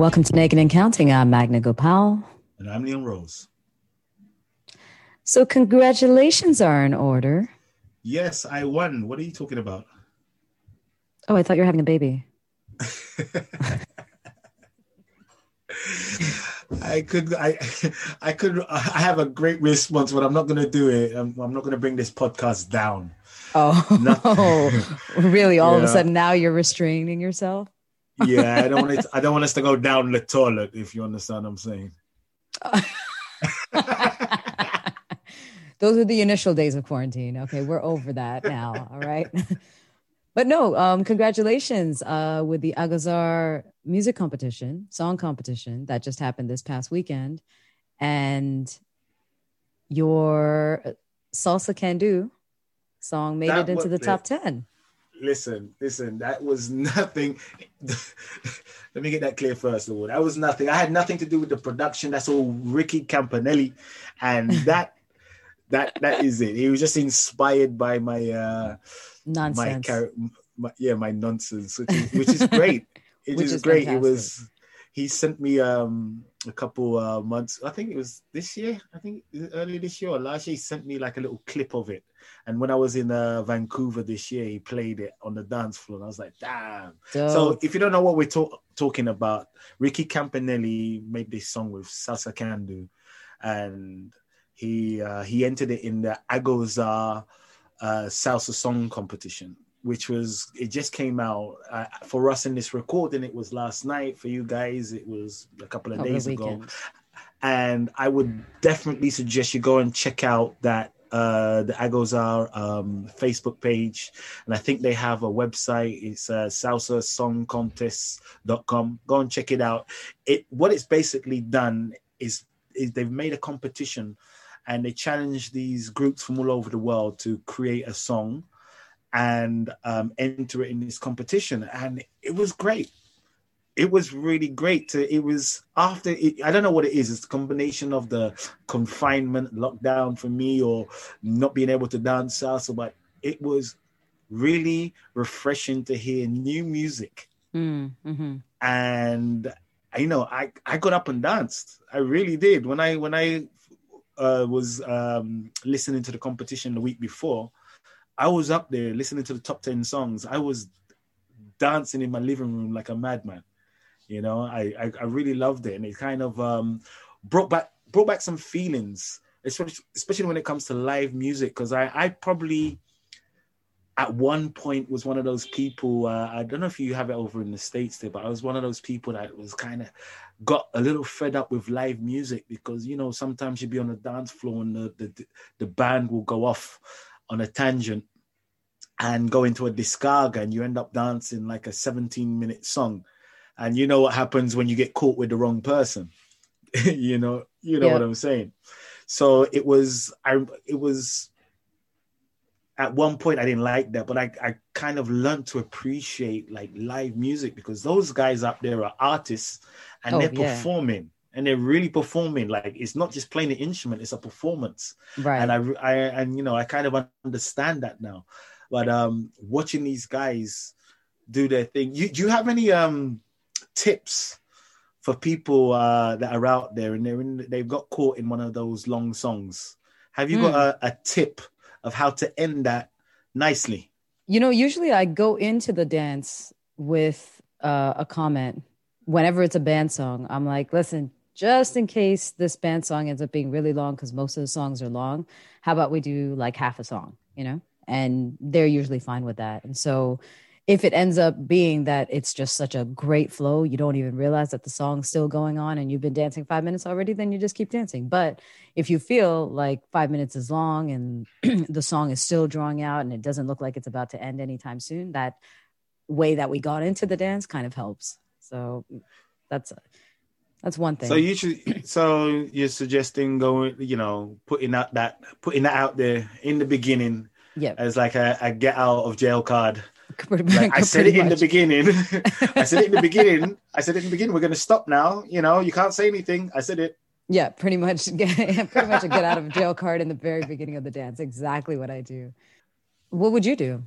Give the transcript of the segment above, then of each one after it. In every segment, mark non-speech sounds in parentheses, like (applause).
Welcome to Naked and Counting. I'm Magna Gopal. And I'm Leon Rose. So, congratulations are in order. Yes, I won. What are you talking about? Oh, I thought you were having a baby. (laughs) I could, I, I could, I have a great response, but I'm not going to do it. I'm, I'm not going to bring this podcast down. Oh, no. (laughs) really? All yeah. of a sudden, now you're restraining yourself? Yeah, I don't want it, (laughs) I don't want us to go down the toilet. If you understand what I'm saying. (laughs) Those are the initial days of quarantine. Okay, we're over that now. All right. (laughs) but no, um, congratulations uh, with the Agozar music competition, song competition that just happened this past weekend, and your salsa can do song made that it into the top ten listen, listen, that was nothing. (laughs) Let me get that clear first of all. That was nothing. I had nothing to do with the production. That's all Ricky Campanelli, and (laughs) that that that is it. He was just inspired by my uh nonsense. My, my yeah, my nonsense, which is, which is great. (laughs) It which is, is great. Fantastic. It was. He sent me um a couple uh, months. I think it was this year. I think early this year or last year. He sent me like a little clip of it and when I was in uh, Vancouver this year, he played it on the dance floor. And I was like, damn. Dope. So if you don't know what we're talk- talking about, Ricky Campanelli made this song with Salsa Can And he uh, he entered it in the Agozar uh, Salsa Song Competition, which was, it just came out. Uh, for us in this recording, it was last night. For you guys, it was a couple of days ago. And I would definitely suggest you go and check out that uh, the Agozar um, Facebook page, and I think they have a website. It's uh, salsasongcontest.com. Go and check it out. It what it's basically done is is they've made a competition, and they challenge these groups from all over the world to create a song and um, enter it in this competition, and it was great. It was really great to it was after it, i don't know what it is. It's a combination of the confinement lockdown for me or not being able to dance salsa but it was really refreshing to hear new music. Mm, mm-hmm. and you know i i got up and danced. I really did. When i when i uh, was um, listening to the competition the week before i was up there listening to the top 10 songs i was dancing in my living room like a madman you know, I, I, I really loved it, and it kind of um, brought back brought back some feelings, especially especially when it comes to live music. Because I I probably at one point was one of those people. Uh, I don't know if you have it over in the states there, but I was one of those people that was kind of got a little fed up with live music because you know sometimes you'd be on the dance floor and the the, the band will go off on a tangent and go into a descarga and you end up dancing like a 17 minute song and you know what happens when you get caught with the wrong person (laughs) you know you know yeah. what i'm saying so it was i it was at one point i didn't like that but i i kind of learned to appreciate like live music because those guys up there are artists and oh, they're yeah. performing and they're really performing like it's not just playing the instrument it's a performance right and i i and you know i kind of understand that now but um watching these guys do their thing you do you have any um tips for people uh, that are out there and they're in, they've got caught in one of those long songs? Have you mm. got hmm. a, a tip of how to end that nicely? You know, usually I go into the dance with uh, a comment whenever it's a band song. I'm like, listen, just in case this band song ends up being really long, because most of the songs are long, how about we do like half a song, you know? And they're usually fine with that. And so if it ends up being that it's just such a great flow, you don't even realize that the song's still going on and you've been dancing five minutes already, then you just keep dancing. But if you feel like five minutes is long and (clears throat) the song is still drawing out and it doesn't look like it's about to end anytime soon, that way that we got into the dance kind of helps. So that's that's one thing. So you should. So you're suggesting going, you know, putting out that putting that out there in the beginning, yeah, as like a, a get out of jail card (laughs) like I said it in the beginning. (laughs) I said it in the beginning. I said it in the beginning. We're going to stop now. You know, you can't say anything. I said it. Yeah, pretty much. (laughs) pretty much a get out of jail card in the very beginning of the dance. Exactly what I do. What would you do?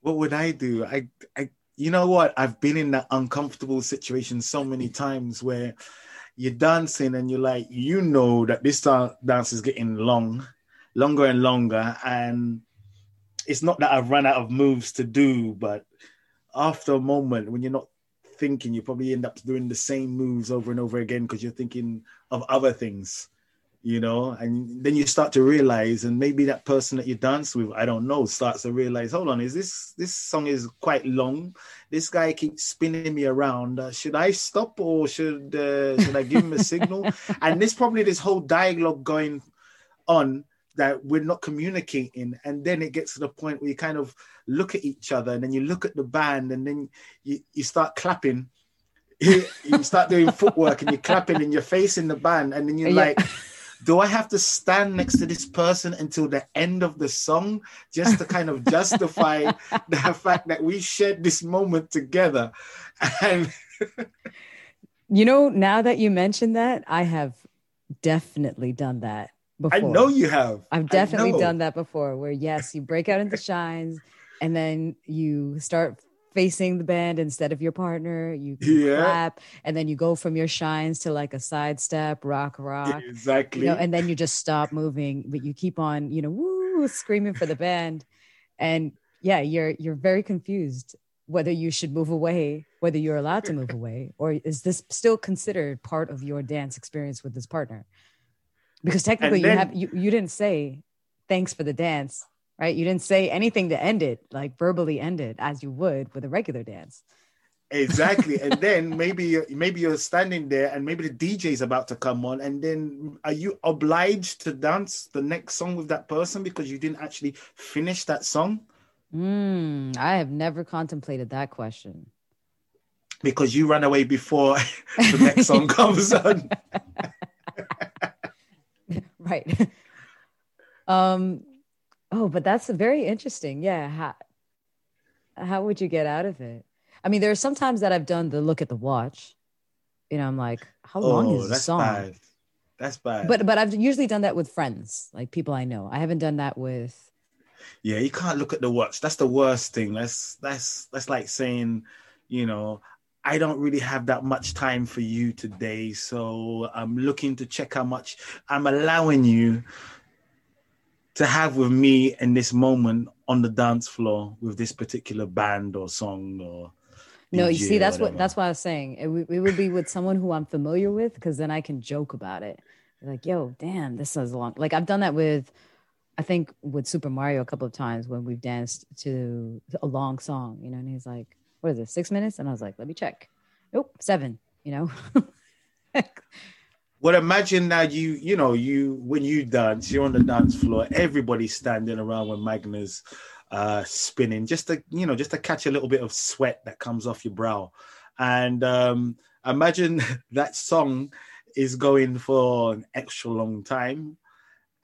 What would I do? I, I, you know what? I've been in that uncomfortable situation so many times where you're dancing and you're like, you know that this dance is getting long, longer and longer, and it's not that I've run out of moves to do, but after a moment when you're not thinking, you probably end up doing the same moves over and over again because you're thinking of other things, you know. And then you start to realize, and maybe that person that you dance with, I don't know, starts to realize, hold on, is this this song is quite long? This guy keeps spinning me around. Uh, should I stop or should uh, should I give him a signal? (laughs) and there's probably this whole dialogue going on that we're not communicating and then it gets to the point where you kind of look at each other and then you look at the band and then you, you start clapping (laughs) you, start doing footwork and you're clapping and you're facing the band and then you're yeah. like do I have to stand next to this person until the end of the song just to kind of (laughs) justify the fact that we shared this moment together? And (laughs) you know, now that you mentioned that, I have definitely done that before. I know you have. I've definitely done that before where yes, you break out into shines and then you start facing the band instead of your partner. You yeah. clap and then you go from your shines to like a sidestep, rock, rock. Exactly. You know, and then you just stop moving, but you keep on, you know, woo, screaming for the band. And yeah, you're you're very confused whether you should move away, whether you're allowed to move (laughs) away, or is this still considered part of your dance experience with this partner? because technically then, you have you, you didn't say thanks for the dance right? You didn't say anything to end it like verbally end it as you would with a regular dance. Exactly. And (laughs) then maybe maybe you're standing there and maybe the dj is about to come on. And then are you obliged to dance the next song with that person because you didn't actually finish that song? Mm, i have never contemplated that question. Because you ran away before (laughs) the next song (laughs) comes on. Right. um, oh, but that's very interesting. Yeah. How, how would you get out of it? I mean, there are some times that I've done the look at the watch. You know, I'm like, how long oh, is the song? Bad. That's bad. But but I've usually done that with friends, like people I know. I haven't done that with. Yeah, you can't look at the watch. That's the worst thing. That's that's that's like saying, you know, I don't really have that much time for you today. So I'm looking to check how much I'm allowing you to have with me in this moment on the dance floor with this particular band or song or no you see that's what that's what i was saying it, it would be with someone who i'm familiar with because then i can joke about it like yo damn this is long like i've done that with i think with super mario a couple of times when we've danced to a long song you know and he's like what is it, six minutes? And I was like, let me check. Nope, seven, you know? (laughs) well, imagine now you, you know, you, when you dance, you're on the dance floor, everybody's standing around when Magna's uh, spinning, just to, you know, just to catch a little bit of sweat that comes off your brow. And um, imagine (laughs) that song is going for an extra long time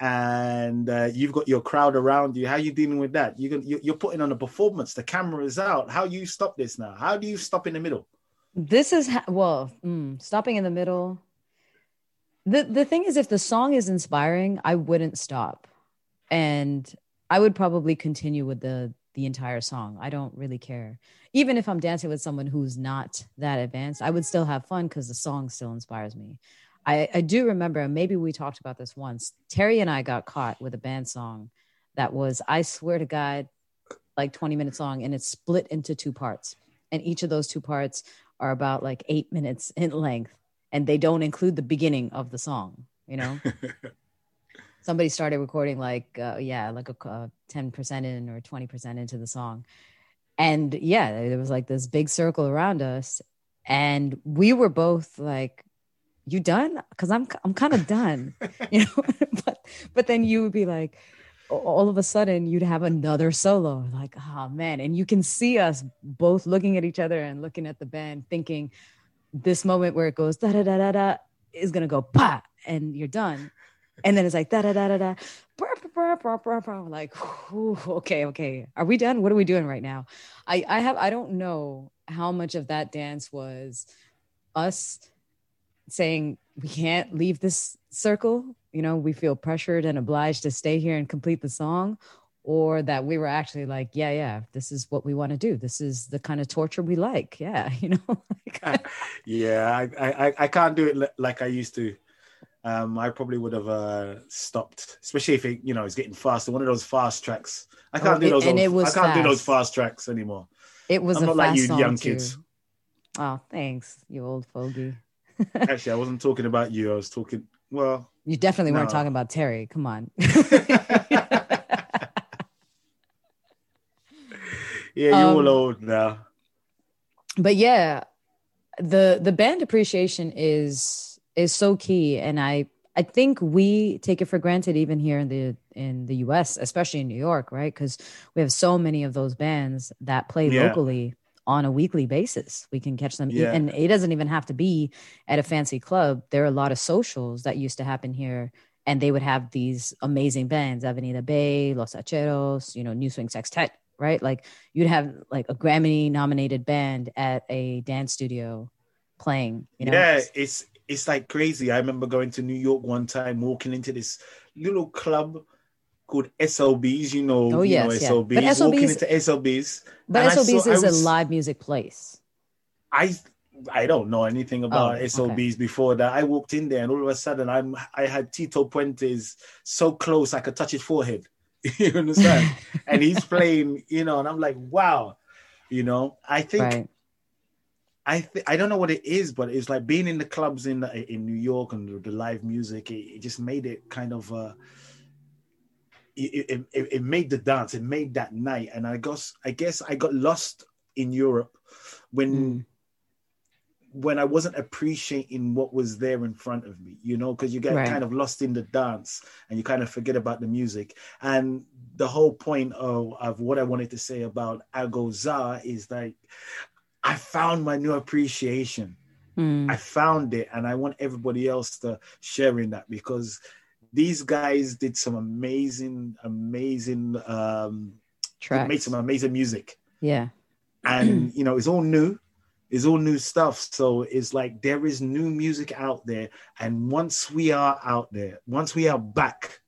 and uh, you've got your crowd around you. How are you dealing with that? You're, you're putting on a performance. The camera is out. How you stop this now? How do you stop in the middle? This is ha- well, mm, stopping in the middle. The The thing is, if the song is inspiring, I wouldn't stop, and I would probably continue with the the entire song. I don't really care. Even if I'm dancing with someone who's not that advanced, I would still have fun because the song still inspires me. I, I do remember, maybe we talked about this once. Terry and I got caught with a band song that was, I swear to God, like 20 minutes long, and it's split into two parts. And each of those two parts are about like eight minutes in length, and they don't include the beginning of the song, you know? (laughs) Somebody started recording like, uh, yeah, like a uh, 10% in or 20% into the song. And yeah, there was like this big circle around us. And we were both like, you done? Because I'm I'm kind of done, (laughs) you know. (laughs) but but then you would be like, all of a sudden you'd have another solo, like oh man, and you can see us both looking at each other and looking at the band, thinking this moment where it goes da da da da da is gonna go pa, and you're done, and then it's like da da da da da. Like, okay, okay, are we done? What are we doing right now? I, I have, I don't know how much of that dance was us saying we can't leave this circle you know we feel pressured and obliged to stay here and complete the song or that we were actually like, yeah, yeah, this is what we want to do. This is the kind of torture we like. Yeah, (laughs) you know. (laughs) yeah, I, I I can't do it like I used to. Um, I probably would have uh, stopped, especially if it, you know, it's getting faster. One of those fast tracks. I can't oh, do those. It, and old, it was I can't fast. do those fast tracks anymore. It was. I'm not like you, young too. kids. Oh, thanks, you old fogey. Actually, I wasn't talking about you. I was talking. Well, you definitely no. weren't talking about Terry. Come on. (laughs) Yeah, you're um, all old now. But yeah, the the band appreciation is is so key, and I I think we take it for granted even here in the in the U.S., especially in New York, right? Because we have so many of those bands that play yeah. locally on a weekly basis. We can catch them, yeah. and it doesn't even have to be at a fancy club. There are a lot of socials that used to happen here, and they would have these amazing bands: Avenida B, Los Hacheros, you know, New Swing Sextet, right? Like you'd have like a Grammy nominated band at a dance studio playing, you know? Yeah, it's it's like crazy. I remember going to New York one time, walking into this little club called SLBs, you know, oh, yes, you know, SLBs, yeah. but SLBs, walking into SLBs. But SLBs saw, is was, a live music place. I I don't know anything about oh, SLBs okay. before that. I walked in there and all of a sudden I'm I had Tito Puentes so close I could touch his forehead. (laughs) you understand? (laughs) and he's playing, you know, and I'm like, wow, you know, I think. Right. I th- I don't know what it is, but it's like being in the clubs in the, in New York and the live music. It, it just made it kind of uh, it, it, it made the dance. It made that night, and I guess I guess I got lost in Europe when mm when I wasn't appreciating what was there in front of me, you know, because you get right. kind of lost in the dance and you kind of forget about the music. And the whole point of, of what I wanted to say about Agozar is like, I found my new appreciation. Mm. I found it, and I want everybody else to share in that because these guys did some amazing, amazing, um, made some amazing music. Yeah. And, you know, it's all new it's all new stuff. So it's like there is new music out there. And once we are out there, once we are back,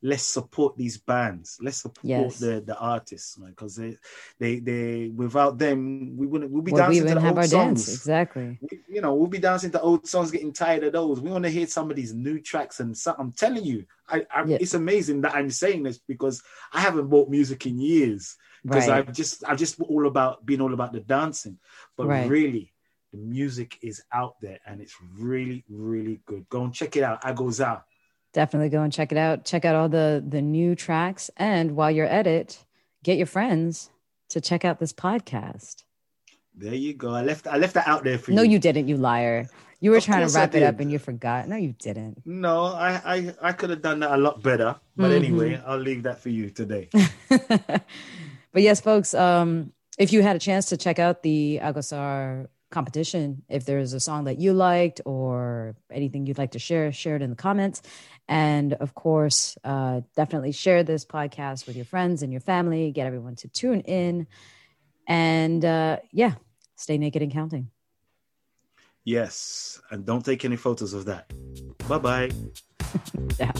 let's support these bands. Let's support yes. the, the artists, man. Because they, they, they, without them, we wouldn't. We'll be well, dancing we to the old songs. Dance. Exactly. We, you know, we'll be dancing to old songs, getting tired of those. We want to hear some of these new tracks. And so, I'm telling you, I, I yeah. it's amazing that I'm saying this because I haven't bought music in years because right. I've just I've just all about being all about the dancing, but right. really the music is out there and it's really really good. Go and check it out. Agozar. Definitely go and check it out. Check out all the the new tracks, and while you're at it, get your friends to check out this podcast. There you go. I left I left that out there for you. No, you didn't. You liar. You were of trying to wrap it up and you forgot. No, you didn't. No, I I, I could have done that a lot better. But mm-hmm. anyway, I'll leave that for you today. (laughs) but yes, folks, um, if you had a chance to check out the Agozar competition, if there's a song that you liked or anything you'd like to share, share it in the comments. And of course, uh, definitely share this podcast with your friends and your family. Get everyone to tune in. And uh, yeah, stay naked and counting. Yes. And don't take any photos of that. Bye bye. (laughs) yeah.